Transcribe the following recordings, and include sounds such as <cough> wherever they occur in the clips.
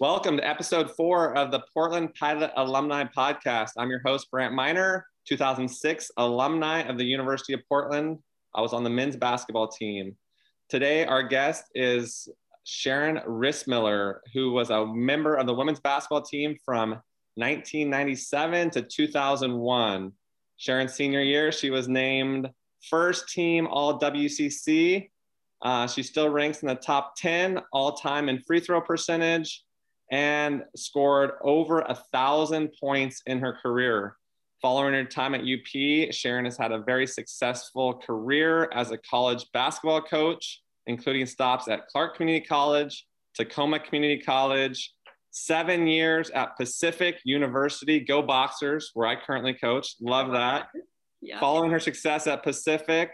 Welcome to episode four of the Portland Pilot Alumni Podcast. I'm your host, Brant Miner, 2006 alumni of the University of Portland. I was on the men's basketball team. Today, our guest is Sharon Rissmiller, who was a member of the women's basketball team from 1997 to 2001. Sharon's senior year, she was named first team All WCC. Uh, she still ranks in the top 10 all time in free throw percentage and scored over a thousand points in her career. Following her time at UP, Sharon has had a very successful career as a college basketball coach, including stops at Clark Community College, Tacoma Community College, seven years at Pacific University, Go Boxers, where I currently coach. Love that. Yeah. Following her success at Pacific,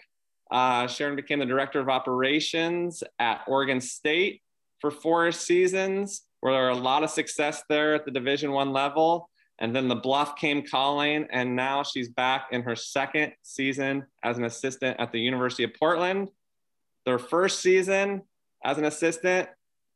uh, Sharon became the director of operations at Oregon State for four seasons, were a lot of success there at the Division One level. And then the bluff came calling, and now she's back in her second season as an assistant at the University of Portland. Their first season as an assistant,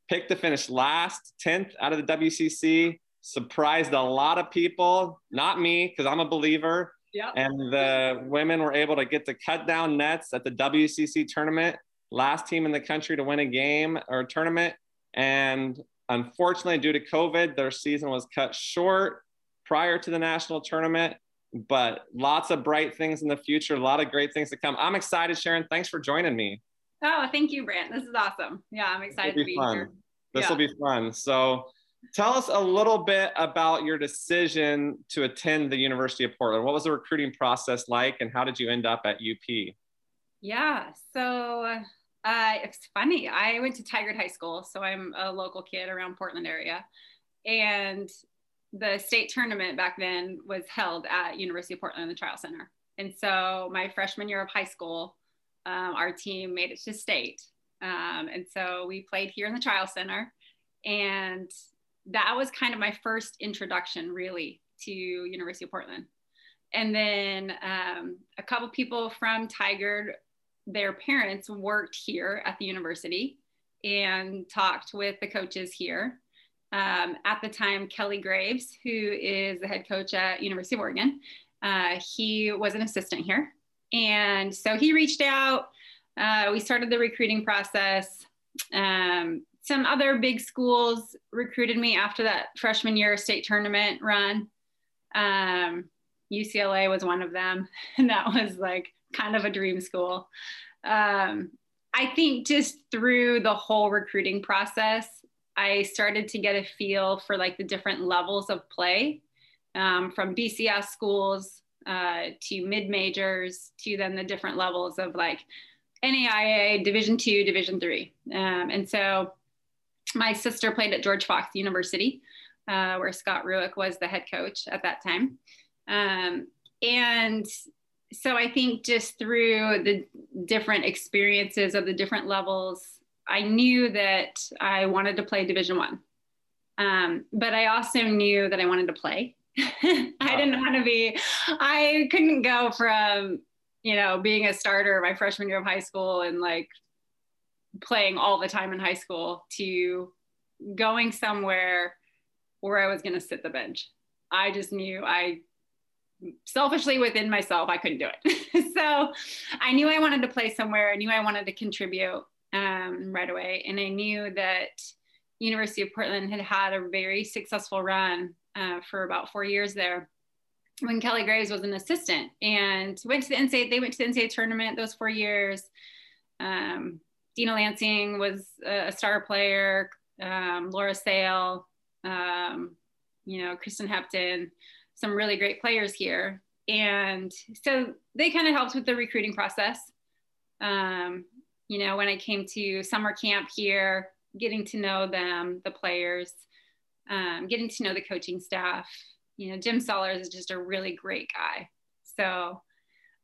picked to finish last, 10th out of the WCC, surprised a lot of people, not me, because I'm a believer. Yeah. And the women were able to get to cut down nets at the WCC tournament, last team in the country to win a game or a tournament. And unfortunately, due to COVID, their season was cut short prior to the national tournament. But lots of bright things in the future, a lot of great things to come. I'm excited, Sharon. Thanks for joining me. Oh, thank you, Brant. This is awesome. Yeah, I'm excited be to be fun. here. This yeah. will be fun. So, Tell us a little bit about your decision to attend the University of Portland. What was the recruiting process like, and how did you end up at UP? Yeah, so uh, it's funny. I went to Tigard High School, so I'm a local kid around Portland area, and the state tournament back then was held at University of Portland in the Chiles Center. And so my freshman year of high school, um, our team made it to state, um, and so we played here in the Chiles Center, and that was kind of my first introduction really to University of Portland. And then um, a couple people from Tigard, their parents worked here at the university and talked with the coaches here. Um, at the time, Kelly Graves, who is the head coach at University of Oregon, uh, he was an assistant here. And so he reached out. Uh, we started the recruiting process. Um, some other big schools recruited me after that freshman year state tournament run. Um, UCLA was one of them, <laughs> and that was like kind of a dream school. Um, I think just through the whole recruiting process, I started to get a feel for like the different levels of play um, from BCS schools uh, to mid majors to then the different levels of like NAIA, Division two, Division three. Um, and so my sister played at George Fox University, uh, where Scott Rueck was the head coach at that time. Um, and so I think just through the different experiences of the different levels, I knew that I wanted to play Division One. Um, but I also knew that I wanted to play. <laughs> I didn't want to be, I couldn't go from, you know, being a starter my freshman year of high school and like playing all the time in high school to going somewhere where I was going to sit the bench. I just knew I selfishly within myself, I couldn't do it. <laughs> so I knew I wanted to play somewhere. I knew I wanted to contribute um, right away. And I knew that University of Portland had had a very successful run uh, for about four years there when Kelly Graves was an assistant and went to the NCAA, they went to the NCAA tournament those four years. Um, Dina Lansing was a, star player, um, Laura Sale, um, you know, Kristen Hepton, some really great players here. And so they kind of helped with the recruiting process. Um, you know, when I came to summer camp here, getting to know them, the players, um, getting to know the coaching staff. You know, Jim Sollars is just a really great guy. So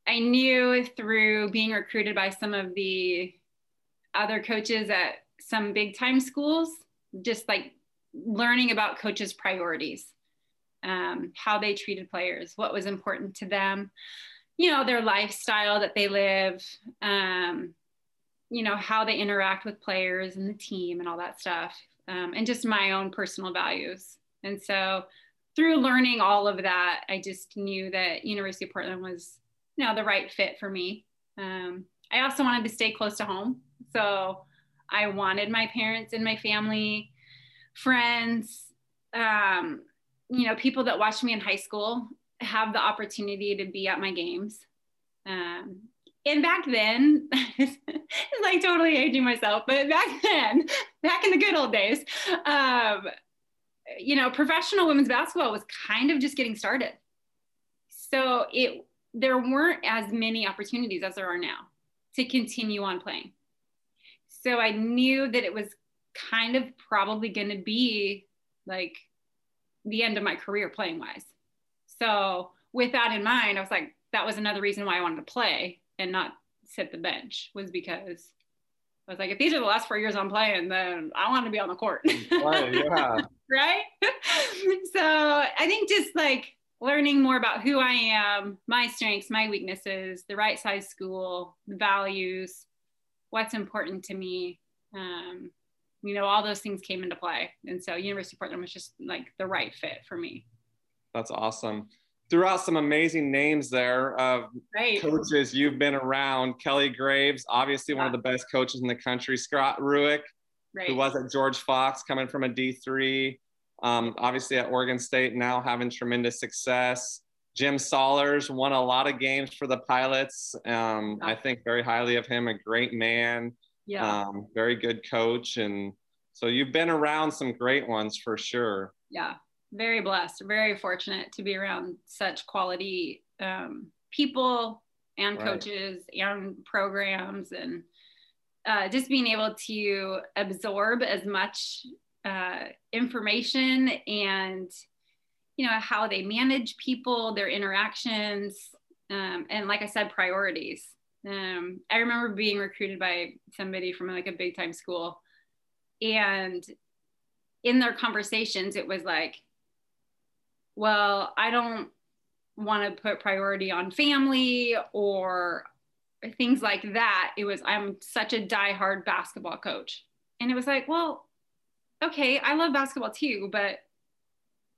I knew through being recruited by some of the other coaches at some big time schools, just like learning about coaches' priorities, um, how they treated players, what was important to them, you know, their lifestyle that they live, um, you know, how they interact with players and the team and all that stuff. um, and just my own personal values. And so through learning all of that, I just knew that University of Portland was, you know, the right fit for me. Um, I also wanted to stay close to home. So I wanted my parents and my family, friends, um, you know, people that watched me in high school have the opportunity to be at my games. Um, and back then, <laughs> like totally aging myself, but back then, <laughs> back in the good old days, um, you know, professional women's basketball was kind of just getting started. So it there weren't as many opportunities as there are now to continue on playing. So I knew that it was kind of probably going to be like the end of my career playing wise. So with that in mind, I was like, that was another reason why I wanted to play and not sit the bench was because I was like, if these are the last four years I'm playing, then I want to be on the court. right. Yeah. <laughs> right. <laughs> so I think just like learning more about who I am, my strengths, my weaknesses, the right size school, the values, what's important to me. Um, you know, all those things came into play. And so University of Portland was just like the right fit for me. That's awesome. Throughout some amazing names there of right. coaches you've been around. Kelly Graves, obviously yeah. one of the best coaches in the country. Scott Rueck, right. who was at George Fox, coming from a D3. Um, obviously at Oregon State, now having tremendous success. Jim Sollars won a lot of games for the Pilots. Um, I think very highly of him, a great man, yeah. Um, very good coach. And so you've been around some great ones for sure. Yeah, very blessed, very fortunate to be around such quality um, people and coaches and programs and uh, just being able to absorb as much uh, information and you know how they manage people their interactions um, and like i said priorities um, i remember being recruited by somebody from like a big time school. And in their conversations it was like well i don't want to put priority on family or things like that. It was i'm such a die-hard basketball coach. And it was like well okay, I love basketball too, but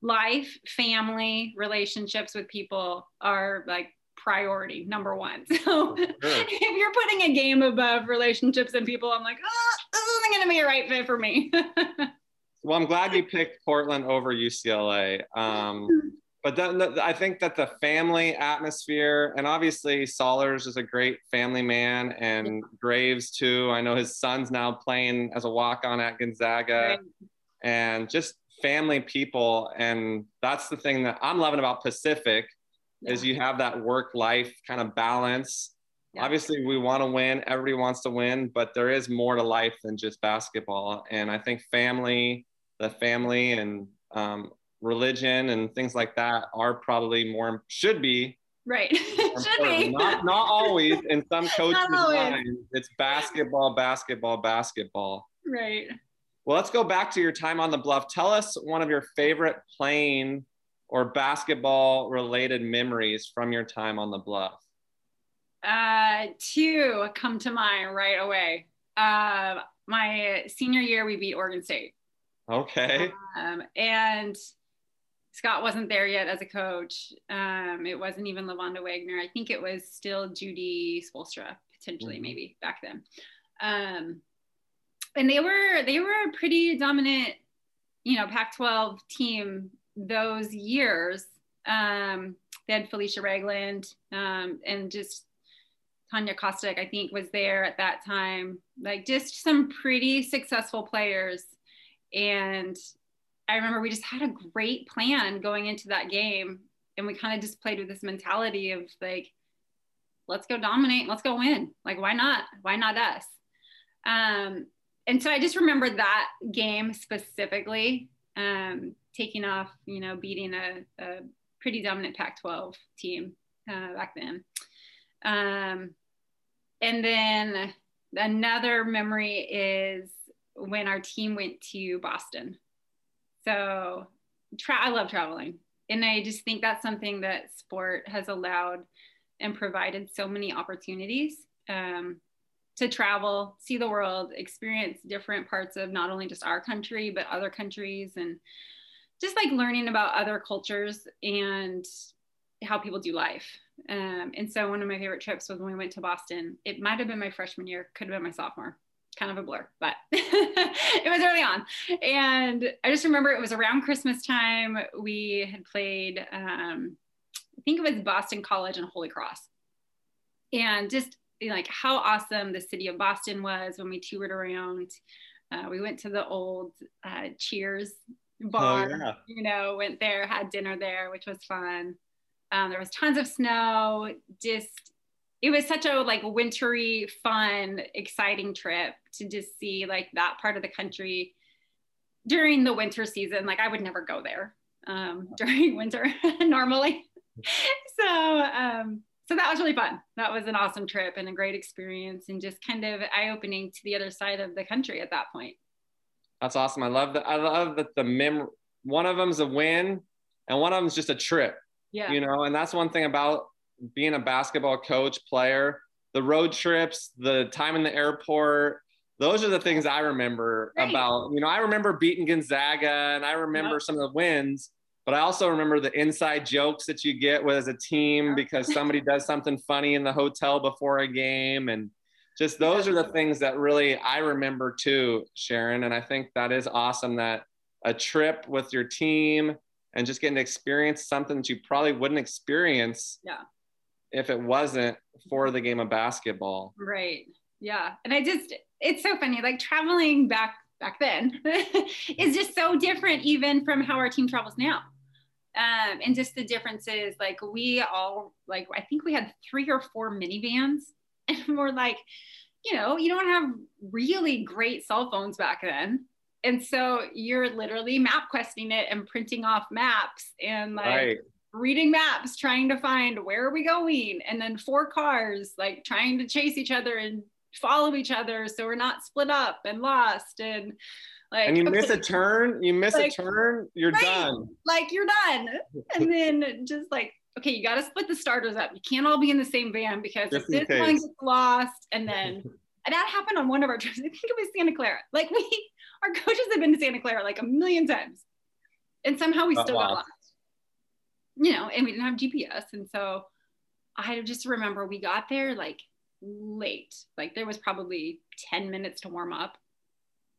life, family, relationships with people are like priority number one. <laughs> So sure. if you're putting a game above relationships and people, I'm like, oh, this isn't going to be a right fit for me. <laughs> well, I'm glad you picked Portland over UCLA. Um, but then I think that the family atmosphere, and obviously Sollars is a great family man, and Graves too. I know his son's now playing as a walk on at Gonzaga, right. and just family people. And that's the thing that I'm loving about Pacific yeah. is you have that work life kind of balance. Yeah. Obviously, we want to win. Everybody wants to win, but there is more to life than just basketball. And I think family, the family, and um, religion and things like that are probably more should be right <laughs> should be not, not always in some <laughs> coaches minds it's basketball basketball basketball right well let's go back to your time on the bluff tell us one of your favorite playing or basketball related memories from your time on the bluff uh two come to mind right away uh my senior year we beat oregon state okay um, and Scott wasn't there yet as a coach. Um, it wasn't even LaVonda Wagner. I think it was still Judy Spoelstra, potentially, mm-hmm. maybe back then. Um, and they were they were a pretty dominant, you know, Pac-12 team those years. Um, they had Felicia Ragland um, and just Tanya Kostek, I think, was there at that time. Like just some pretty successful players. And I remember we just had a great plan going into that game. And we kind of just played with this mentality of like, let's go dominate, let's go win. Like, why not? Why not us? Um, and so I just remember that game specifically, um, taking off, you know, beating a, a pretty dominant Pac 12 team uh, back then. Um, and then another memory is when our team went to Boston so tra- I love traveling. And I just think that's something that sport has allowed and provided so many opportunities. Um, to travel, see the world, experience different parts of not only just our country, but other countries, and just like learning about other cultures and how people do life. Um, and so one of my favorite trips was when we went to Boston. It might have been my freshman year, could have been my sophomore, kind of a blur, but <laughs> it was early on. And I just remember it was around Christmas time. We had played, um, I think it was Boston College and Holy Cross. And just like how awesome the city of Boston was when we toured around. Uh, we went to the old uh, Cheers bar, oh, yeah. you know, went there, had dinner there, which was fun. Um, there was tons of snow. Just it was such a like wintry, fun, exciting trip to just see like that part of the country during the winter season. Like I would never go there um, <laughs> during winter <laughs> normally. <laughs> so um, so that was really fun. That was an awesome trip and a great experience and just kind of eye opening to the other side of the country at that point. That's awesome. I love that. I love that the mem. One of them's a win, and one of them's just a trip. Yeah. You know, and that's one thing about being a basketball coach, player. The road trips, the time in the airport, those are the things I remember about. You know, I remember beating Gonzaga, and I remember yep. some of the wins. But I also remember the inside jokes that you get with as a team because somebody does something funny in the hotel before a game and just those are the things that really I remember too, Sharon. And I think that is awesome that a trip with your team and just getting to experience something that you probably wouldn't experience yeah. if it wasn't for the game of basketball. Right. Yeah. And I just, it's so funny, like traveling back back then <laughs> is just so different even from how our team travels now. Um, and just the differences, like we all, like, I think we had three or four minivans <laughs> and we're like, you know, you don't have really great cell phones back then. And so you're literally map questing it and printing off maps and like right. reading maps, trying to find where are we going? And then four cars like trying to chase each other and follow each other so we're not split up and lost and like and you <laughs> miss a turn you miss like, a turn you're right. done like you're done and then just like okay, you got to split the starters up. You can't all be in the same van because Just if this one gets lost, and <laughs> then and that happened on one of our trips. <laughs> I think it was Santa Clara. Like we, our coaches have been to Santa Clara like a million times, and somehow we still wow. got lost. You know, and we didn't have GPS, and so I just remember we got there like late. Like there was probably ten minutes to warm up,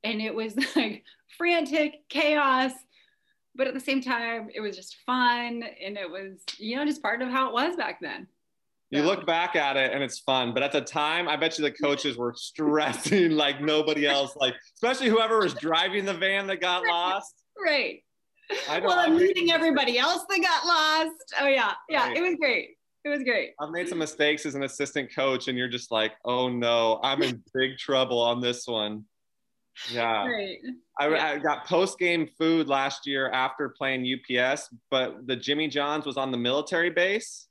and it was <laughs> like frantic chaos but at the same time it was just fun and it was you know just part of how it was back then you look back at it and it's fun but at the time i bet you the coaches were <laughs> stressing like nobody else like especially whoever was driving the van that got right. lost right well i'm meeting everybody else that got lost oh yeah yeah right. it was great it was great i've made some mistakes as an assistant coach and you're just like oh no i'm in big trouble on this one yeah. Great. I, yeah. I got post game food last year after playing UPS, but the Jimmy John's was on the military base.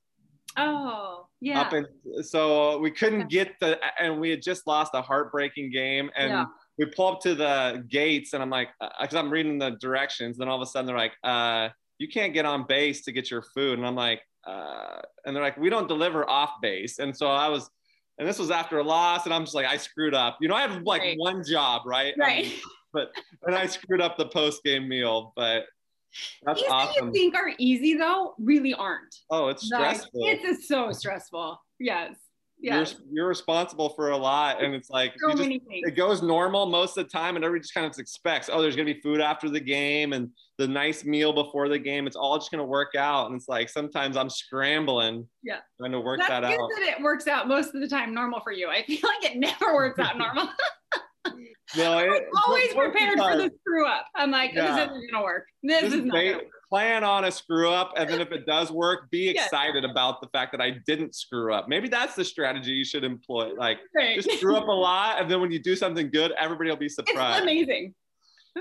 Oh, yeah. Up in, so we couldn't get the, and we had just lost a heartbreaking game. And yeah. we pull up to the gates, and I'm like, because uh, I'm reading the directions. Then all of a sudden they're like, uh, you can't get on base to get your food. And I'm like, uh, and they're like, we don't deliver off base. And so I was, and this was after a loss, and I'm just like, I screwed up. You know, I have like right. one job, right? Right. Um, but and I screwed up the post game meal, but that's These awesome. you think are easy though, really aren't. Oh, it's stressful. Like, it's so stressful. Yes. Yes. You're, you're responsible for a lot, and it's like so just, it goes normal most of the time, and everybody just kind of expects, oh, there's gonna be food after the game, and the nice meal before the game. It's all just gonna work out, and it's like sometimes I'm scrambling, yeah, trying to work That's that out. That it works out most of the time normal for you. I feel like it never works out normal. <laughs> no, it, always prepared for the screw up. I'm like, yeah. this isn't gonna work. This, this is not. Plan on a screw up, and then if it does work, be <laughs> excited about the fact that I didn't screw up. Maybe that's the strategy you should employ. Like, right. just screw up a lot, and then when you do something good, everybody will be surprised. It's amazing.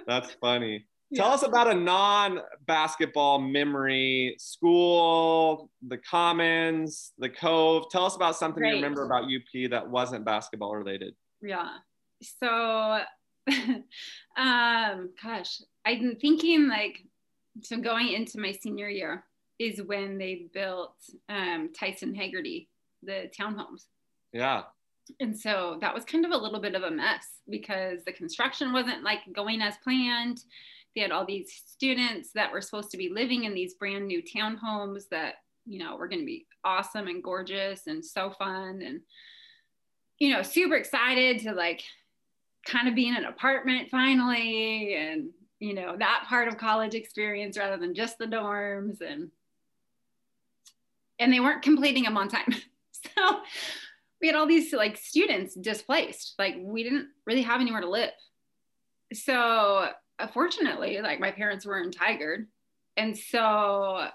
That's funny. Yeah. <laughs> Tell us about a non-basketball memory, school, the Commons, the Cove. Tell us about something right. you remember about UP that wasn't basketball related. Yeah. So, <laughs> um, gosh, I'm thinking like, so going into my senior year is when they built um, Tyson Haggerty, the townhomes. Yeah. and so that was kind of a little bit of a mess because the construction wasn't like going as planned they had all these students that were supposed to be living in these brand new townhomes that you know were going to be awesome and gorgeous and so fun and you know super excited to like kind of be in an apartment finally and you know that part of college experience rather than just the dorms and and they weren't completing them on time. <laughs> So we had all these like students displaced. Like we didn't really have anywhere to live. So uh, fortunately like my parents were in tigard and so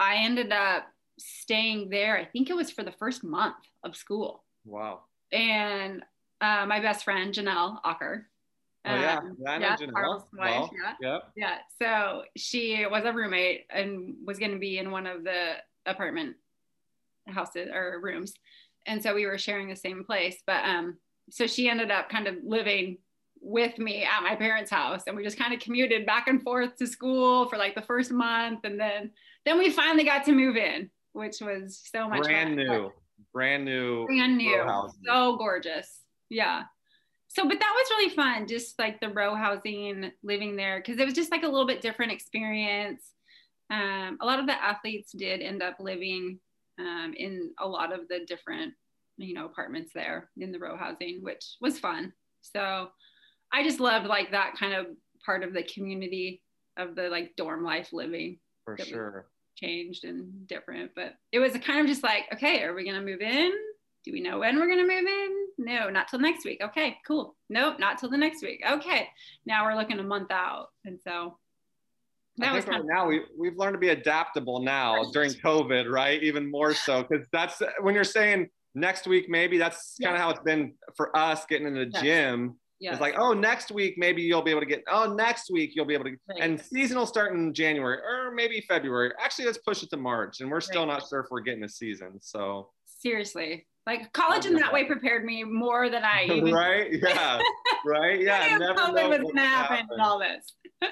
i ended up staying there. I think it was for the first month of school. Wow. And uh, my best friend janelle Ocker. Oh yeah, um, yeah, Janelle. Wife, yeah. Yep. Yeah. So she was a roommate and was going to be in one of the apartment houses or rooms, and so we were sharing the same place. But um, so she ended up kind of living with me at my parents' house, and we just kind of commuted back and forth to school for like the first month, and then then we finally got to move in, which was so much brand fun. new, brand new, brand new, so gorgeous. Yeah. So, but that was really fun, just like the row housing, living there, because it was just like a little bit different experience. Um, a lot of the athletes did end up living um, in a lot of the different, you know, apartments there in the row housing, which was fun. So I just loved like that kind of part of the community of the like dorm life living. For sure. Changed and different, but it was kind of just like, okay, are we going to move in? Do we know when we're going to move in? No, not till next week. Okay, cool. Nope, not till the next week. Okay. Now we're looking a month out. And so that was right now we, we've learned to be adaptable now during COVID, right? Even more so. Cause that's when you're saying next week, maybe that's kind of how it's been for us getting in the yes. gym. Yes. It's like, oh, next week maybe you'll be able to get. Oh, next week you'll be able to. Right. And season will start in January or maybe February. Actually, let's push it to March, and we're still right. not sure if we're getting a season. So seriously, like college in that way prepared me more than I <laughs> even right? <laughs> Yeah. Right? Yeah never COVID was gonna happen, happen and all this. <laughs>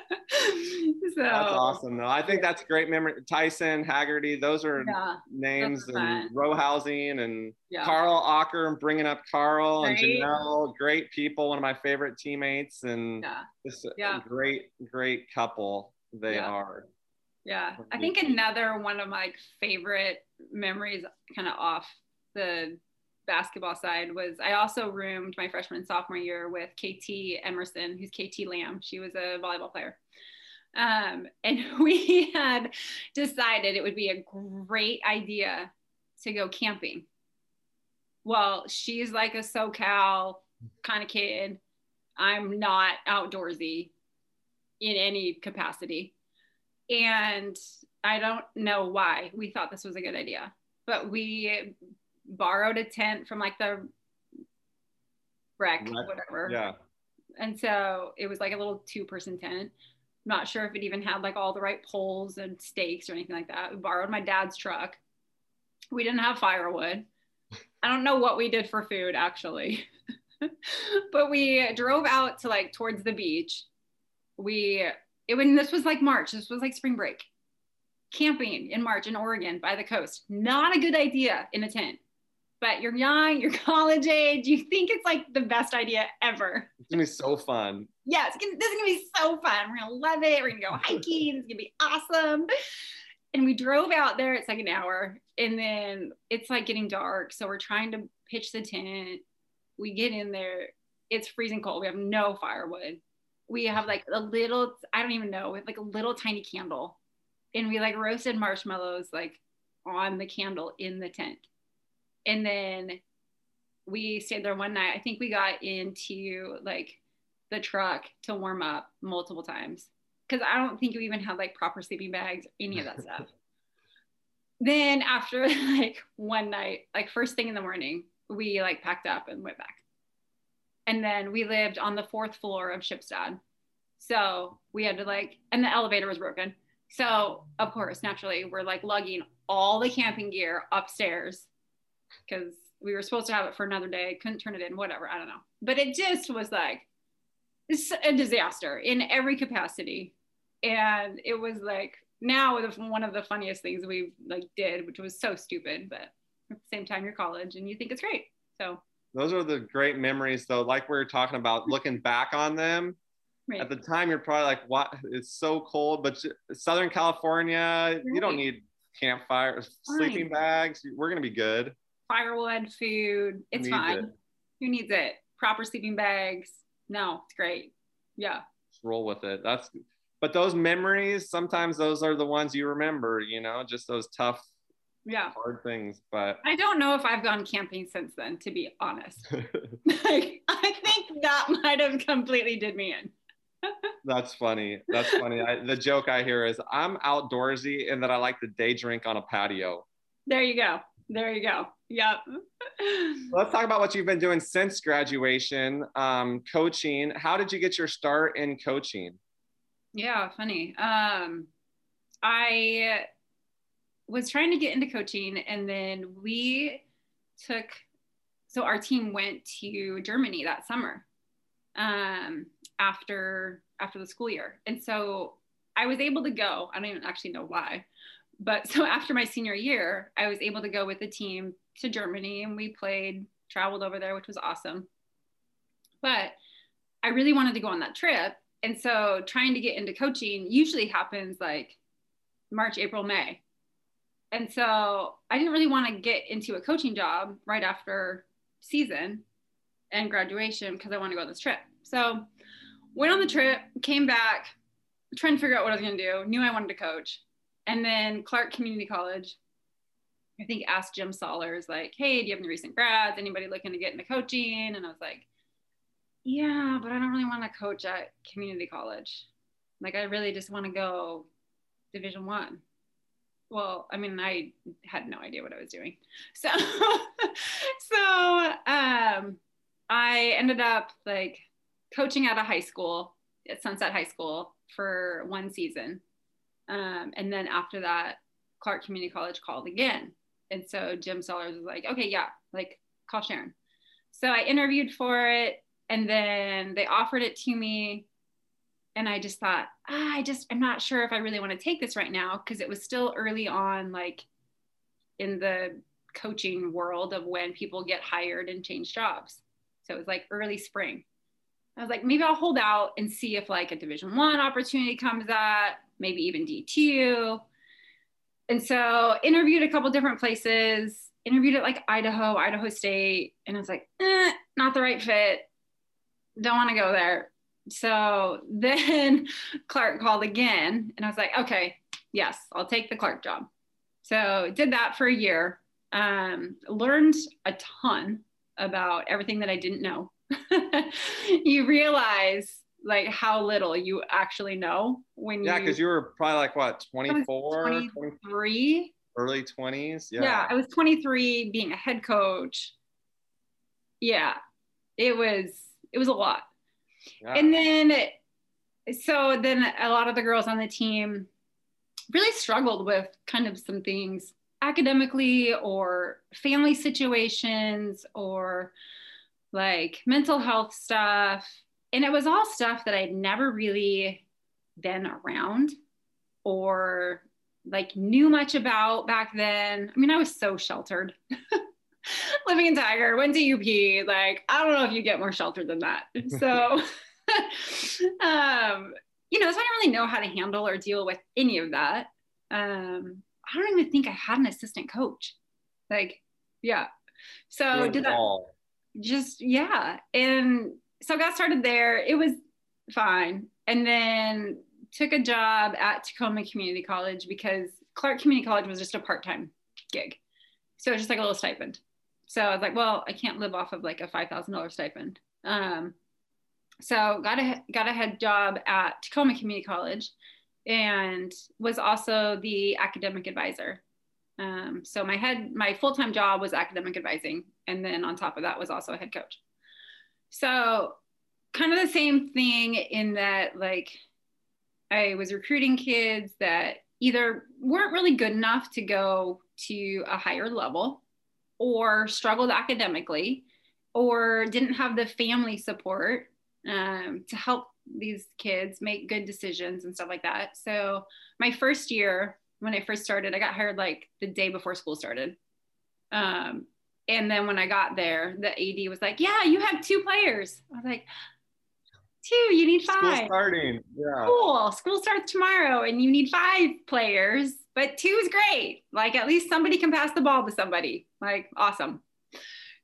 So that's awesome though. I think that's a great memory. Tyson Haggerty those are yeah, names and row housing and yeah. Carl Ocker and bringing up Carl right? and Janelle great people one of my favorite teammates and yeah. just yeah. a great great couple they yeah. are. Yeah. I think another one of my favorite memories kind of off the basketball side was I also roomed my freshman and sophomore year with KT Emerson, who's KT Lamb. She was a volleyball player. Um, and <laughs> we had decided it would be a great idea to go camping. Well, she's like a SoCal kind of kid. I'm not outdoorsy in any capacity. And I don't know why we thought this was a good idea, but we borrowed a tent from like the rec, whatever. Yeah. And so it was like a little two person tent. not sure if it even had like all the right poles and stakes or anything like that. We borrowed my dad's truck. We didn't have firewood. I don't know what we did for food actually. <laughs> but we drove out to like towards the beach. We it when this was like March, this was like spring break. Camping in March in Oregon by the coast. Not a good idea in a tent but you're young, you're <laughs> college age, you think it's like the best idea ever. It's gonna be so fun. Yes, yeah, this is gonna be so fun. We're gonna love it. We're gonna go hiking. It's gonna be awesome. And we drove out there. It's like an hour, and then it's like getting dark. So we're trying to pitch the tent. We get in there. It's freezing cold. We have no firewood. We have like a little. I don't even know. We have like a little tiny candle, and we like roasted marshmallows like on the candle in the tent and then we stayed there one night. I think we got into like the truck to warm up multiple times because I don't think we even had like proper sleeping bags, any of that stuff. <laughs> then after <laughs> like one night, like first thing in the morning, we like packed up and went back. And then we lived on the fourth floor of Shipstad. So we had to like, and the elevator was broken. So of course, naturally, we're like lugging all the camping gear upstairs because we were supposed to have it for another day, couldn't turn it in, whatever. I don't know. But it just was like it's a disaster in every capacity. And it was like now one of the funniest things we like did, which was so stupid, but at the same time you're college and you think it's great. So those are the great memories though like we were talking about looking back on them Right. at the time you're probably like what it's so cold but southern california you don't need campfires sleeping bags we're gonna be good Firewood, food, it's Needs fine. it. Who needs it? Proper sleeping bags. No, it's great. Yeah. Just roll with it that's but those memories sometimes those are the ones you remember you know just those tough Yeah. hard things but I don't know if I've gone camping since then, to be honest. <laughs> like, I think that might have completely did me in. <laughs> that's funny that's funny I, the joke i hear is i'm outdoorsy and that i like to day drink on a patio There you go. There you go. Yep. <laughs> Let's talk about what you've been doing since graduation, um, coaching. How did you get your start in coaching? Yeah, funny. Um, I was trying to get into coaching, and then we took. So our team went to Germany that summer um, after after the school year, and so I was able to go. I don't even actually know why, but so <laughs> after my senior year, I was able to go with the team to Germany, and we played, traveled over there, which was awesome. But I really wanted to go on that trip, and so trying to get into coaching usually happens like March, April, May. And so I didn't really want to get into a coaching job right after season and graduation because I wanted to go on this trip. So went on the trip, came back, trying to figure out what I was going to do, knew I wanted to coach. And then Clark Community College, I think asked Jim Sollars, like, hey, do you have any recent grads? Anybody looking to get into coaching? And I was like, yeah, but I don't really want to coach at community college. Like I really just want to go division one. Well, I mean, I had no idea what I was doing. <laughs> So so um I ended up like coaching at a high school at Sunset High School for one season. Um, and then after that, Clark Community College called again. And so Jim Sollars was like, okay, yeah, like call Sharon. So I interviewed for it and then they offered it to me and i just thought ah, i just i'm not sure if i really want to take this right now because it was still early on like in the coaching world of when people get hired and change jobs so it was like early spring i was like maybe i'll hold out and see if like a division one opportunity comes up maybe even d2 and so interviewed a couple different places interviewed at like idaho idaho state and i was like eh, not the right fit don't want to go there. So <laughs> then Clark called again, and I was like, okay, yes, I'll take the Clark job. So did that for a year. Um, learned a ton about everything that I didn't know. <laughs> you realize like how little you actually know when Yeah, you because you were probably like what, 24, 23 early 20s? Yeah. yeah. I was 23 being a head coach. Yeah, it was it was a lot. Yeah. And then so then a lot of the girls on the team really struggled with kind of some things academically or family situations or like mental health stuff. And it was all stuff that I'd never really been around or like knew much about back then. I mean, I was so sheltered. <laughs> Living in Tigard, went to UP. Like, I don't know if you get more sheltered than that. <laughs> So, <laughs> um, you know, so I didn't really know how to handle or deal with any of that. Um, I don't even think I had an assistant coach. Like, yeah. So Good did that just yeah and so I got started there. It was fine. And then took a job at tacoma community college because clark community college was just a part-time gig. So it was just like a little stipend. So i was like well i can't live off of like a $5000 stipend. Um, so got a got a head job at tacoma community college and was also the academic advisor. Um, so my head, my full-time job was academic advising, and then on top of that was also a head coach. So kind of the same thing in that like I was recruiting kids that either weren't really good enough to go to a higher level or struggled academically or didn't have the family support um, to help these kids make good decisions and stuff like that. So my first year when I first started, I got hired like the day before school started. Um, And then when I got there, the AD was like, "Yeah, you have two players." I was like, two, you need five. School starting. Yeah. Cool. School starts tomorrow and you need five players, but two is great. Like at least somebody can pass the ball to somebody. Like awesome.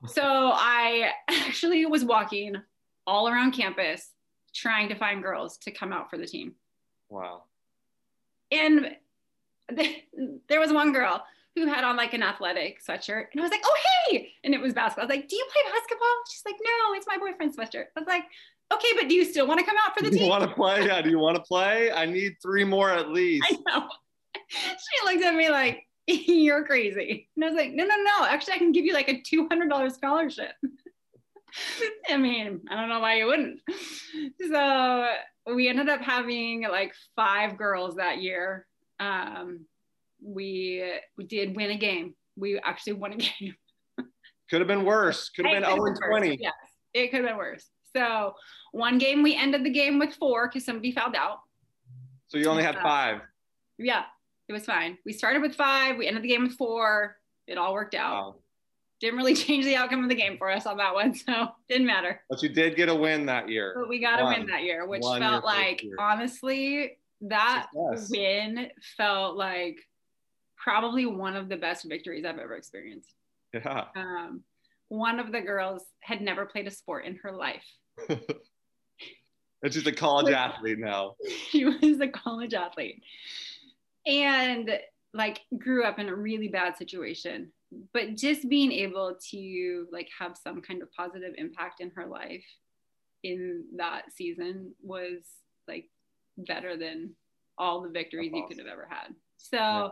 So I actually was walking all around campus trying to find girls to come out for the team. Wow. And <laughs> there was one girl who had on like an athletic sweatshirt. And I was like, oh, hey. And it was basketball. I was like, do you play basketball? She's like, no, it's my boyfriend's sweatshirt. I was like, okay, but do you still want to come out for the <laughs> Do team? you want to play? Yeah. Do you want to play? I need three more at <laughs> least. I know. She looked at me like, <laughs> you're crazy. And I was like, no, no, no. Actually, I can give you like a $200 scholarship. I mean, I don't know why you wouldn't. So we ended up having like five girls that year. Um, we, we did win a game. We actually won a <laughs> game. Could have been worse. Could have been could 0 have oh and 20. Yes, it could have been worse. So one game we ended the game with four because somebody fouled out. So you only had Yeah. five. Yeah, it was fine. We started with five. We ended the game with four. It all worked out. Wow. Didn't really <laughs> change the outcome of the game for us on that one, <laughs> so didn't matter. But you did get a win that year. But we got a win that year, which your felt first like year. honestly that Success. win felt like probably one of the best victories I've ever experienced. Yeah. Um, one of the girls had never played a sport in her life. <laughs> And she's a college athlete now. <laughs> she was a college athlete and like grew up in a really bad situation but just being able to like have some kind of positive impact in her life in that season was like better than all the victories That's you could have ever had so Yeah.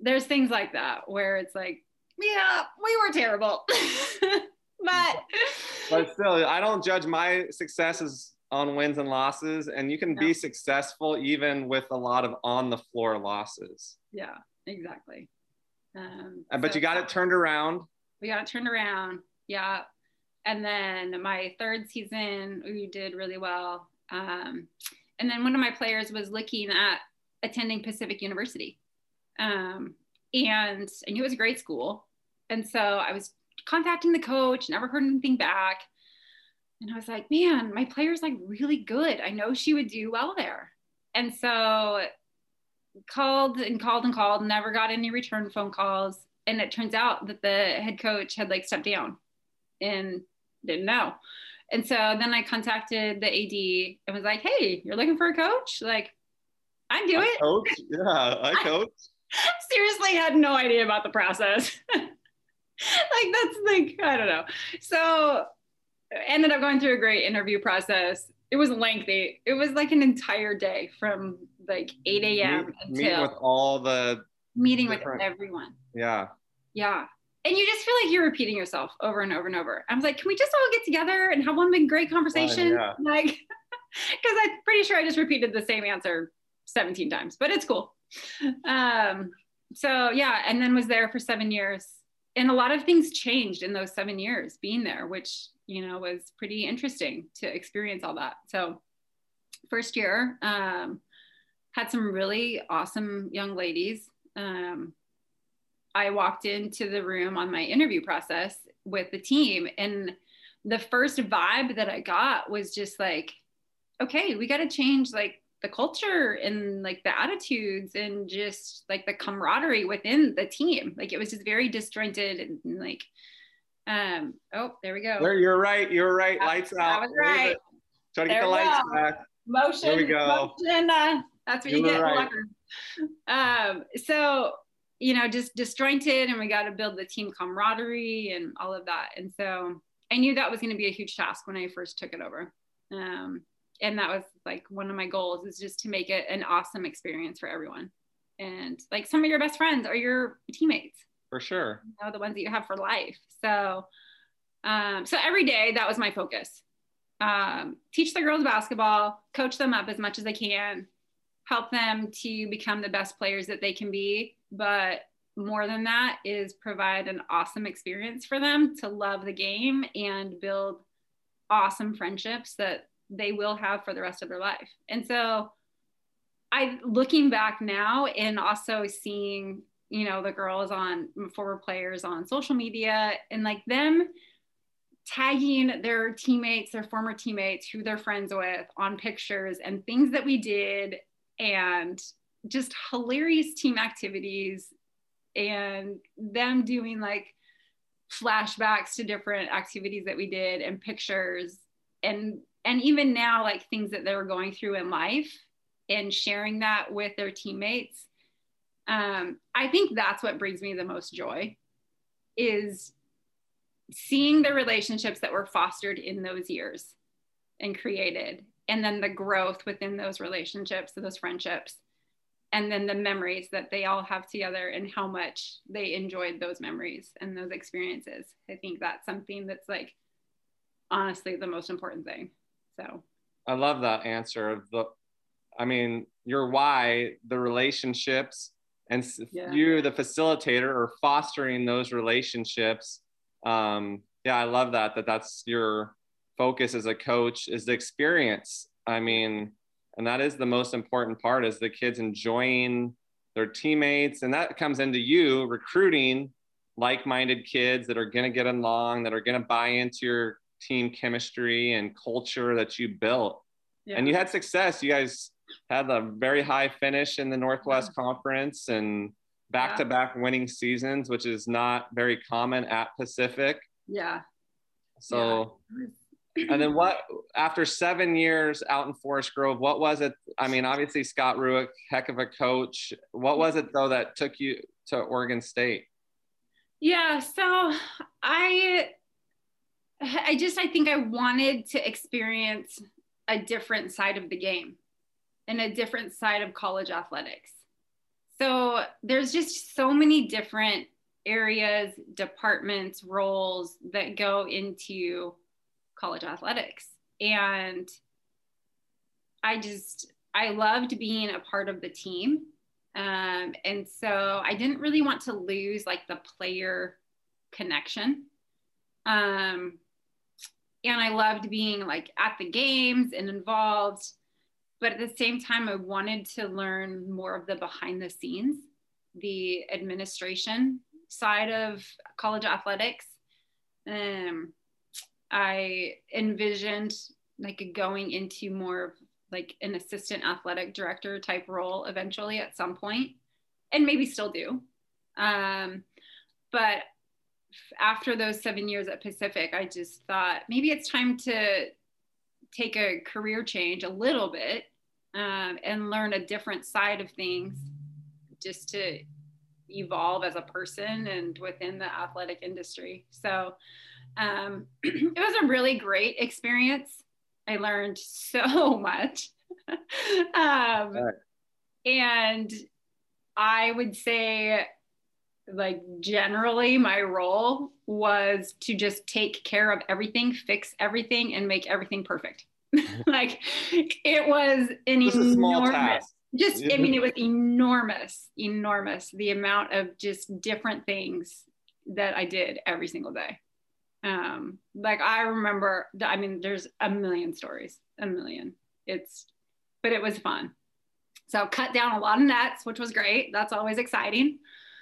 There's things like that where it's like yeah we were terrible <laughs> but But still, I don't judge my successes on wins and losses. And you can No. be successful even with a lot of on the floor losses. yeah exactly um, Uh, But so- you got it turned around. we got it turned around. Yeah. And then my third season, we did really well. Um, and then one of my players was looking at attending Pacific University. Um, and I knew it was a great school. And so I was contacting the coach, never heard anything back. And I was like, man, my player's like really good. I know she would do well there. And so called and called and called, never got any return phone calls. And it turns out that the head coach had like stepped down and didn't know. And so then I contacted the AD and was like, hey, you're looking for a coach? Like, I do I it. coach. Yeah, I <laughs> I- coach. <laughs> Seriously, had no idea about the process. <laughs> like, that's like, I don't know. So ended up going through a great interview process. It was lengthy. It was like an entire day from like 8 a.m. Meet- until Meet with all the, meeting with everyone. yeah. Yeah. And you just feel like you're repeating yourself over and over and over. I was like, can we just all get together and have one big great conversation? yeah. Like, <laughs> because I'm pretty sure I just repeated the same answer 17 times, but it's cool. Um, so yeah, and then was there for seven years. And a lot of things changed in those seven years being there, which, you know, was pretty interesting to experience all that. So first year, um, had some really awesome young ladies. Um, I walked into the room on my interview process with the team, and the first vibe that I got was just like, okay, we got to change like the culture and like the attitudes and just like the camaraderie within the team. Like it was just very disjointed and like, um, oh, there we go. There, you're right. You're right. That- Lights that out. was right. Try to get There the lights go. back. motion. There we go. Motion, uh, that's what you, You get. right. Um, so you know, just disjointed, and we got to build the team camaraderie and all of that. And so I knew that was going to be a huge task when I first took it over. Um, and that was like one of my goals is just to make it an awesome experience for everyone. And like some of your best friends are your teammates For sure. you know, the ones that you have for life. So, um, so every day that was my focus. Um, teach the girls basketball, coach them up as much as I can, help them to become the best players that they can be. But more than that is provide an awesome experience for them to love the game and build awesome friendships that they will have for the rest of their life. And so I looking back now and also seeing you know the girls on former players on social media and like them tagging their teammates their former teammates who they're friends with on pictures and things that we did and just hilarious team activities and them doing like flashbacks to different activities that we did and pictures and and even now like things that they're going through in life and sharing that with their teammates um, i think that's what brings me the most joy is seeing the relationships that were fostered in those years and created and then the growth within those relationships those friendships and then the memories that they all have together and how much they enjoyed those memories and those experiences. I think that's something that's like honestly the most important thing so. I love that answer. Of the i mean your why the relationships and yeah. you the facilitator or fostering those relationships. Um yeah i love that that that's your focus as a coach is the experience. I mean and that is the most important part is the kids enjoying their teammates and that comes into you recruiting like-minded kids that are going to get along that are going to buy into your team chemistry and culture that you built yeah. and you had success you guys had a very high finish in the northwest yeah. conference and back-to-back winning seasons which is not very common at pacific yeah so yeah and then what after seven years out in Forest Grove, what was it? I mean, obviously Scott Rueck, heck of a coach. What was it though that took you to Oregon State? Yeah, so I <sighs> I just I think I wanted to experience a different side of the game and a different side of college athletics. So there's just so many different areas, departments, roles that go into college athletics. And I just, I loved being a part of the team. Um, and so I didn't really want to lose like the player connection. Um, and I loved being like at the games and involved. But at the same time, I wanted to learn more of the behind the scenes, the administration side of college athletics. Um, I envisioned like going into more of like an assistant athletic director type role eventually at some point, and maybe still do. Um, but after those seven years at Pacific, I just thought maybe it's time to take a career change a little bit um, and learn a different side of things just to evolve as a person and within the athletic industry. So um, <clears throat> it was a really great experience. I learned <laughs> so much. <laughs> um, right. And I would say, like, generally, my role was to just take care of everything, fix everything, and make everything perfect. <laughs> like, it was an just enormous. Just, I mean, it was <laughs> enormous, enormous the amount of just different things that I did every single day. Um, like I remember, I mean, there's a million stories, a million. It's, but it was fun. So cut down a lot of nets, which was great. That's always exciting.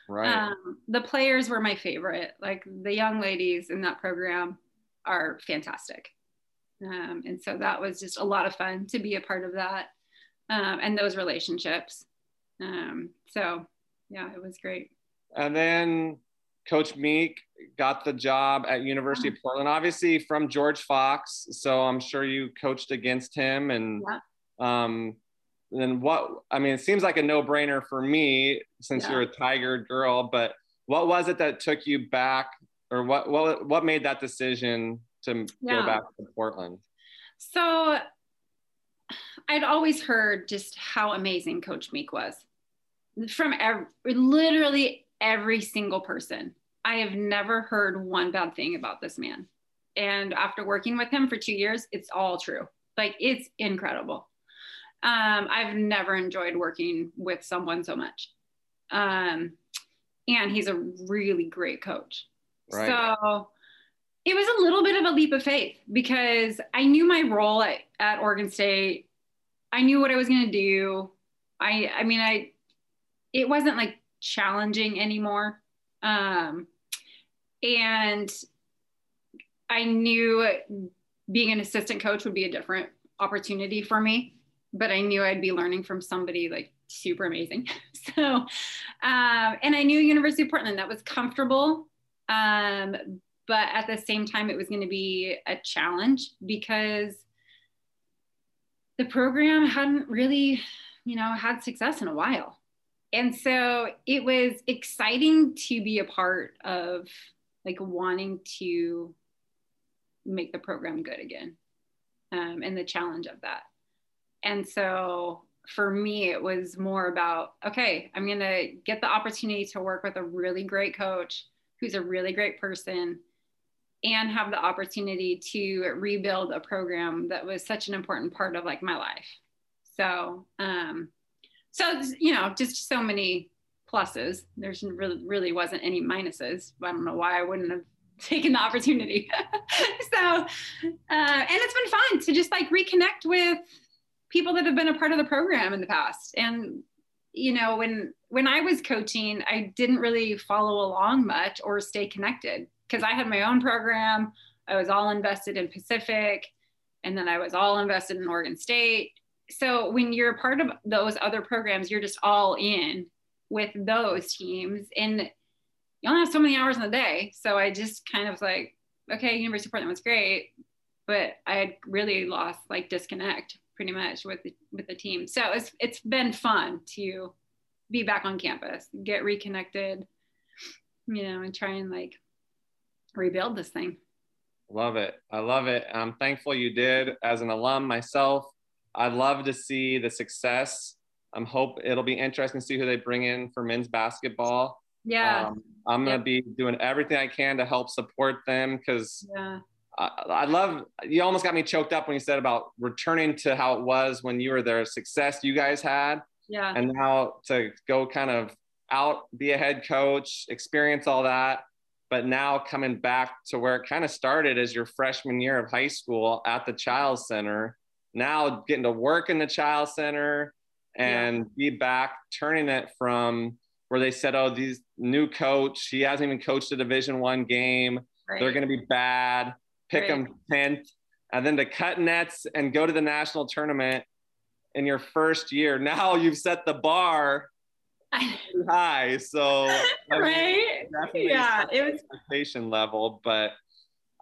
Right. Um, the players were my favorite. Like the young ladies in that program are fantastic. Um, and so that was just a lot of fun to be a part of that um, and those relationships. Um, so yeah, it was great. And then Coach Meek got the job at University of Portland, obviously from George Fox. So I'm sure you coached against him. And yeah. um, then what? I mean, it seems like a no-brainer for me since yeah. you're a Tiger girl. But what was it that took you back, or what what what made that decision to yeah. go back to Portland? So I'd always heard just how amazing Coach Meek was from every, literally every single person. I have never heard one bad thing about this man. And after working with him for two years, it's all true. Like it's incredible. Um, I've never enjoyed working with someone so much. Um, and he's a really great coach. Right. So it was a little bit of a leap of faith because I knew my role at, at Oregon State. I knew what I was going to do. I, I mean, I, it wasn't like challenging anymore. Um, and I knew being an assistant coach would be a different opportunity for me, but I knew I'd be learning from somebody like super amazing. <laughs> so, um, and I knew University of Portland that was comfortable. Um, but at the same time, it was going to be a challenge because the program hadn't really, you know, had success in a while. And so it was exciting to be a part of like wanting to make the program good again um, and the challenge of that. And so for me, it was more about okay, I'm going to get the opportunity to work with a really great coach who's a really great person and have the opportunity to rebuild a program that was such an important part of like my life. So, um, so you know, just so many pluses. There's really, really wasn't any minuses. I don't know why I wouldn't have <laughs> taken the opportunity. <laughs> so, uh, and it's been fun to just like reconnect with people that have been a part of the program in the past. And you know, when when I was coaching, I didn't really follow along much or stay connected because I had my own program. I was all invested in Pacific, and then I was all invested in Oregon State. So when you're part of those other programs, you're just all in with those teams, and you only have so many hours in the day. So I just kind of was like, okay, University of Portland was great, but I had really lost like disconnect pretty much with the, with the team. So it's it's been fun to be back on campus, get reconnected, you know, and try and like rebuild this thing. Love it. I love it. I'm thankful you did as an alum myself. I'd love to see the success. I'm hope it'll be interesting to see who they bring in for men's basketball. Yeah. Um, I'm going to be doing everything I can to help support them because yeah. I, I, love, you almost got me choked up when you said about returning to how it was when you were there, success you guys had. Yeah. And now to go kind of out, be a head coach, experience all that but now coming back to where it kind of started as your freshman year of high school at the Chiles Center now getting to work in the Chiles Center and yeah. be back turning it from where they said oh these new coach he hasn't even coached a division one game right. they're going to be bad pick right. them 10th and then to cut nets and go to the national tournament in your first year <laughs> now you've set the bar high. So <laughs> right, yeah, it was expectation level, but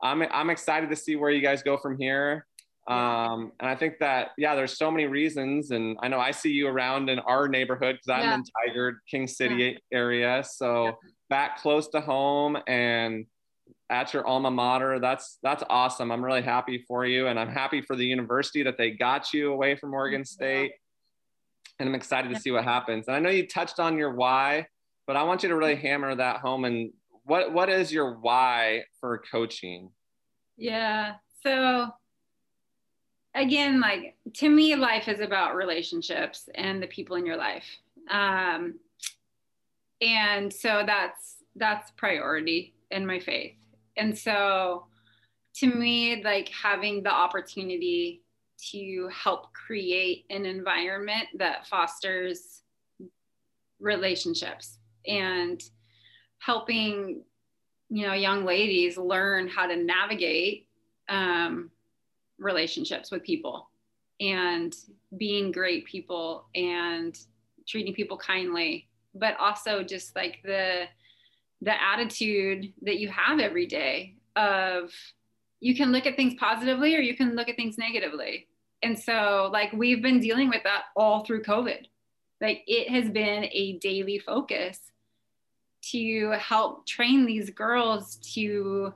I'm I'm excited to see where you guys go from here. Um, and I think that yeah, there's so many reasons, and I know I see you around in our neighborhood because I'm yeah. in Tigard King City yeah. area, so yeah. back close to home and at your alma mater. That's that's awesome. I'm really happy for you, and I'm happy for the university that they got you away from Oregon State and I'm excited to see what happens. And I know you touched on your why, but I want you to really hammer that home. And what what is your why for coaching? Yeah. So again, like to me, life is about relationships and the people in your life. Um, and so that's that's priority in my faith. And so to me, like having the opportunity to help create an environment that fosters relationships and helping you know young ladies learn how to navigate um, relationships with people and being great people and treating people kindly but also just like the the attitude that you have every day of you can look at things positively or you can look at things negatively. And so, like, we've been dealing with that all through COVID. Like, it has been a daily focus to help train these girls to,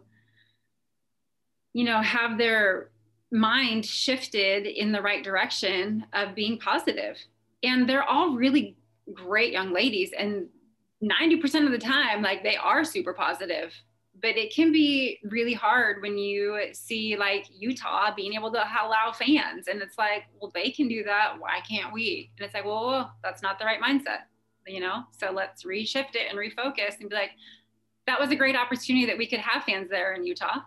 you know, have their mind shifted in the right direction of being positive. And they're all really great young ladies. And 90% of the time, like, they are super positive but it can be really hard when you see like Utah being able to allow fans and it's like well they can do that why can't we? And it's like well that's not the right mindset you know? So let's reshift it and refocus and be like that was a great opportunity that we could have fans there in Utah.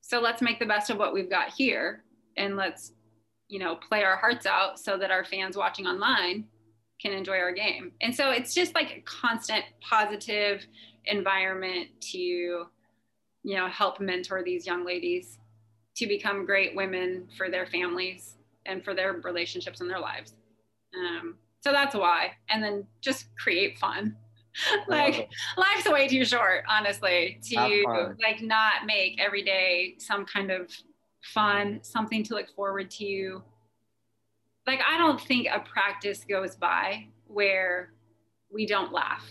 So let's make the best of what we've got here and let's you know play our hearts out so that our fans watching online can enjoy our game. And so it's just like a constant positive environment to, you know, help mentor these young ladies to become great women for their families and for their relationships and their lives. Um, so that's why. And then just create fun. <laughs> like life's way too short, honestly, to like not make every day some kind of fun, something to look forward to. Like I don't think a practice goes by where we don't laugh.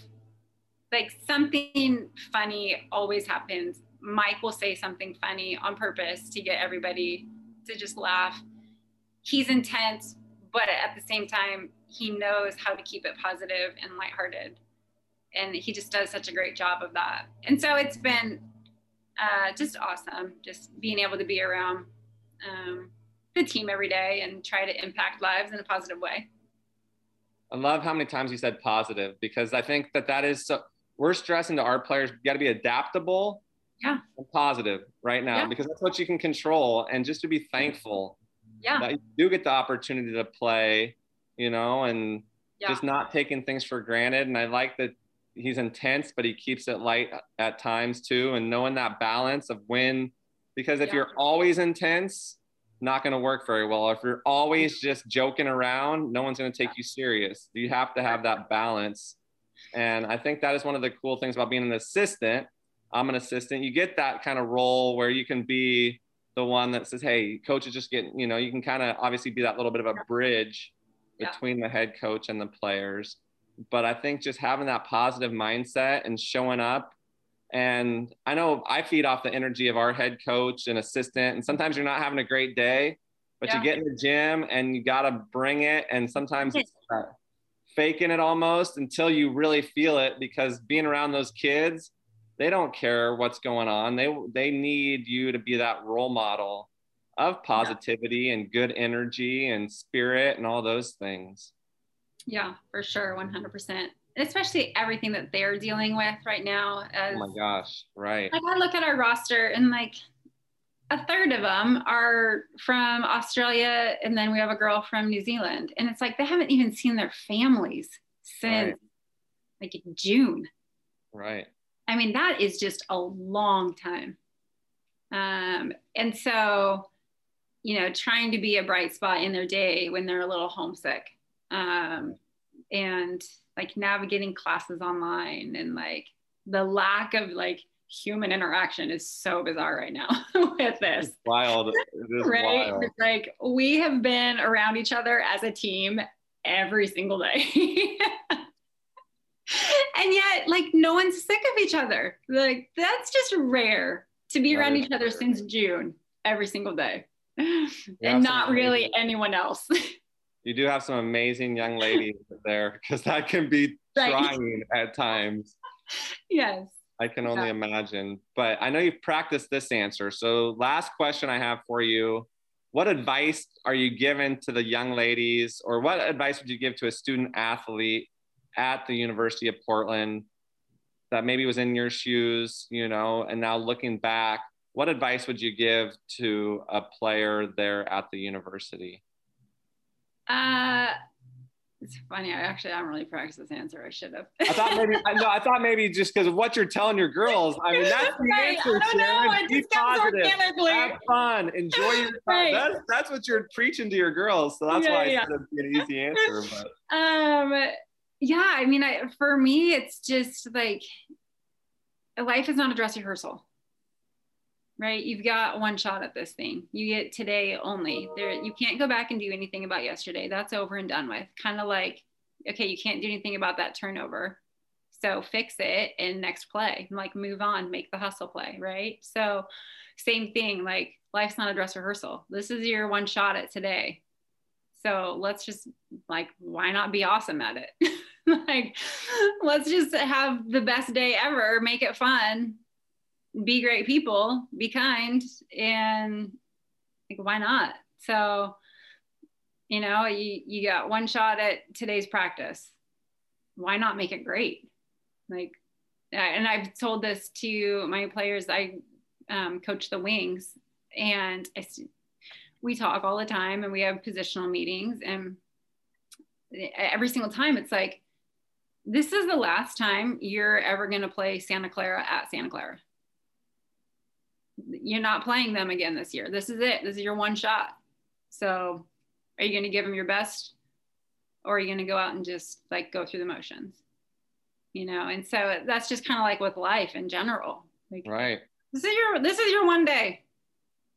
Like something funny always happens. Mike will say something funny on purpose to get everybody to just laugh. He's intense, but at the same time, he knows how to keep it positive and lighthearted. And he just does such a great job of that. And so it's been uh, just awesome, just being able to be around um, the team every day and try to impact lives in a positive way. I love how many times you said positive because I think that that is so. We're stressing to our players, you got to be adaptable yeah. and positive right now yeah. because that's what you can control and just to be thankful yeah. that you do get the opportunity to play, you know, and yeah. just not taking things for granted. And I like that he's intense, but he keeps it light at times too. And knowing that balance of when, because if yeah. you're always intense, not going to work very well. If you're always just joking around, no one's going to take you serious. You have to have that balance. And I think that is one of the cool things about being an assistant. I'm an assistant. You get that kind of role where you can be the one that says, Hey, coach is just getting, you know, you can kind of obviously be that little bit of a bridge yeah. between the head coach and the players. But I think just having that positive mindset and showing up and I know I feed off the energy of our head coach and assistant. And sometimes you're not having a great day, but yeah. you get in the gym and you got to bring it. And sometimes it's <laughs> uh, faking it almost until you really feel it because being around those kids, they don't care what's going on. They, they need you to be that role model of positivity yeah. and good energy and spirit and all those things. Yeah, for sure. 100% especially everything that they're dealing with right now. As, oh my gosh, right. Like I look at our roster and like a third of them are from Australia, and then we have a girl from New Zealand, and it's like they haven't even seen their families since right. like June. Right. I mean, that is just a long time. Um, and so, you know, trying to be a bright spot in their day when they're a little homesick. Um, and like navigating classes online and like the lack of like human interaction is so bizarre right now <laughs> with this. It's wild. <laughs> right? Wild. like we have been around each other as a team every single day. <laughs> and yet like no one's sick of each other. Like that's just rare to be that around each other since June every single day. and not really anyone else you do have some amazing young ladies <laughs> there because that can be right. trying at times. Yes. I can only yeah. imagine. But I know you've practiced this answer. So, last question I have for you What advice are you given to the young ladies, or what advice would you give to a student athlete at the University of Portland that maybe was in your shoes, you know, and now looking back, what advice would you give to a player there at the university? Uh, it's funny. I actually haven't really practiced this answer. I should have. I thought maybe no. I thought maybe just because of what you're telling your girls. I mean, <laughs> that's the right. answer, Sharon. Be positive. Have fun. Enjoy your <laughs> time. Right. That's that's what you're preaching to your girls. So that's yeah, why yeah. I said it'd be an easy answer. But <laughs> um, yeah. I mean, I for me, it's just like life is not a dress rehearsal right? You've got one shot at this thing. You get today only. There, you can't go back and do anything about yesterday. That's over and done with. Kind of like, okay, you can't do anything about that turnover. So fix it and next play. Like move on, make the hustle play, right? So same thing, like life's not a dress rehearsal. This is your one shot at today. So let's just like, why not be awesome at it? <laughs> like, let's just have the best day ever, make it fun, be great people, be kind, and like, why not? So, you know, you, you got one shot at today's practice. Why not make it great? Like, and I've told this to my players. I um, coach the wings, and I, we talk all the time, and we have positional meetings. And every single time it's like, this is the last time you're ever going to play Santa Clara at Santa Clara. You're not playing them again this year. This is it. This is your one shot. So, are you going to give them your best or are you going to go out and just like go through the motions? You know, and so that's just kind of like with life in general. Like, right. This is your this is your one day.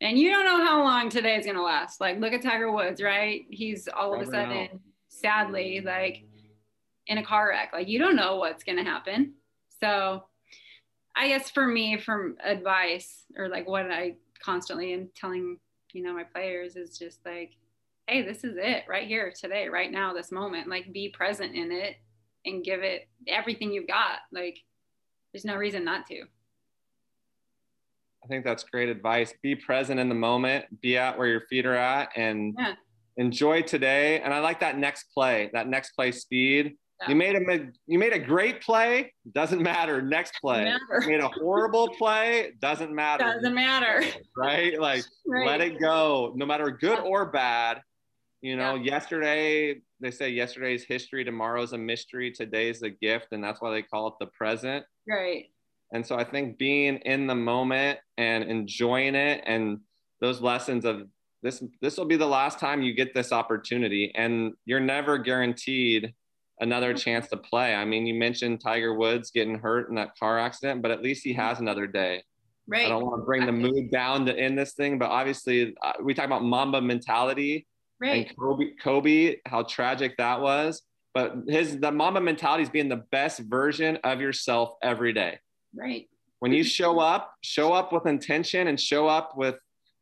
And you don't know how long today is going to last. Like look at Tiger Woods, right? He's all of a sudden know. sadly like in a car wreck. Like you don't know what's going to happen. So I guess for me, from advice or like what I constantly am telling, you know, my players is just like, hey, this is it right here today, right now, this moment. Like be present in it and give it everything you've got. Like there's no reason not to. I think that's great advice. Be present in the moment, be at where your feet are at, and yeah. enjoy today. And I like that next play, that next play speed. You made a you made a great play. Doesn't matter. Next play. Matter. made a horrible play. Doesn't matter. Doesn't matter. Right? Like right. let it go. No matter good or bad. You know, yeah. yesterday they say yesterday's history, tomorrow's a mystery, today's a gift, and that's why they call it the present. Right. And so I think being in the moment and enjoying it and those lessons of this this will be the last time you get this opportunity and you're never guaranteed another chance to play. I mean, you mentioned Tiger Woods getting hurt in that car accident, but at least he has another day. Right. I don't want to bring the mood down to end this thing, but obviously uh, we talk about Mamba mentality right. and Kobe, Kobe, how tragic that was. But his the Mamba mentality is being the best version of yourself every day. Right. When you show up, show up with intention and show up with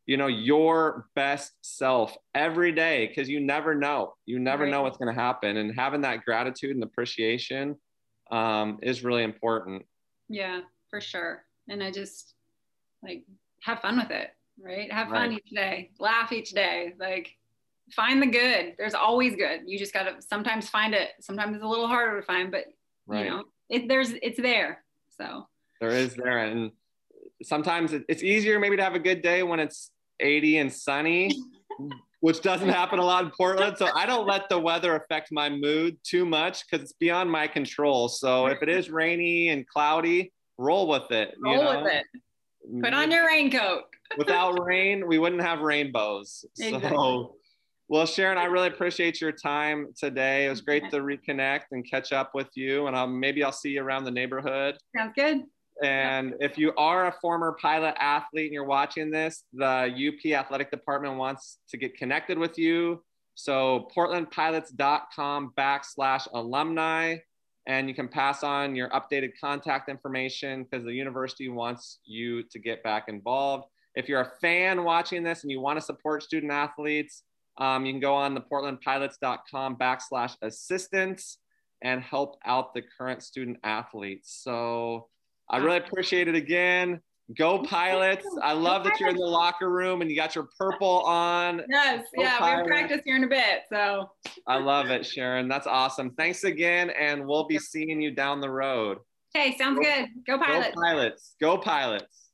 you know your best self every day because you never know. You never right. know what's going to happen and having that gratitude and appreciation um, is really important. Yeah for sure. And i just like have fun with it right? Have fun right. each day. Laugh each day. Like find the good. There's always good. You just got to sometimes find it. Sometimes it's a little harder to find but right. you know it, there's it's there so. There is there and sometimes it's easier maybe to have a good day when it's 80 and sunny, which doesn't happen a lot in Portland. So I don't let the weather affect my mood too much because it's beyond my control. So if it is rainy and cloudy, roll with it. Roll know? with it. Put on your raincoat. <laughs> Without rain, we wouldn't have rainbows. Exactly. So, well, Sharon, I really appreciate your time today. It was great to reconnect and catch up with you. And I'll, maybe I'll see you around the neighborhood. Sounds good. And if you are a former pilot athlete and you're watching this, the UP athletic department wants to get connected with you. So portlandpilots.com backslash alumni. And you can pass on your updated contact information because the university wants you to get back involved. If you're a fan watching this and you want to support student athletes, um, you can go on the portlandpilots.com backslash assistance and help out the current student athletes. So I really appreciate it again. Go pilots. I love that you're in the locker room and you got your purple on. Yes, Go yeah, pilots. we have practice here in a bit. So I love it, Sharon. That's awesome. Thanks again, and we'll be seeing you down the road. Okay, sounds Go, good. Go pilots. Go pilots. Go pilots.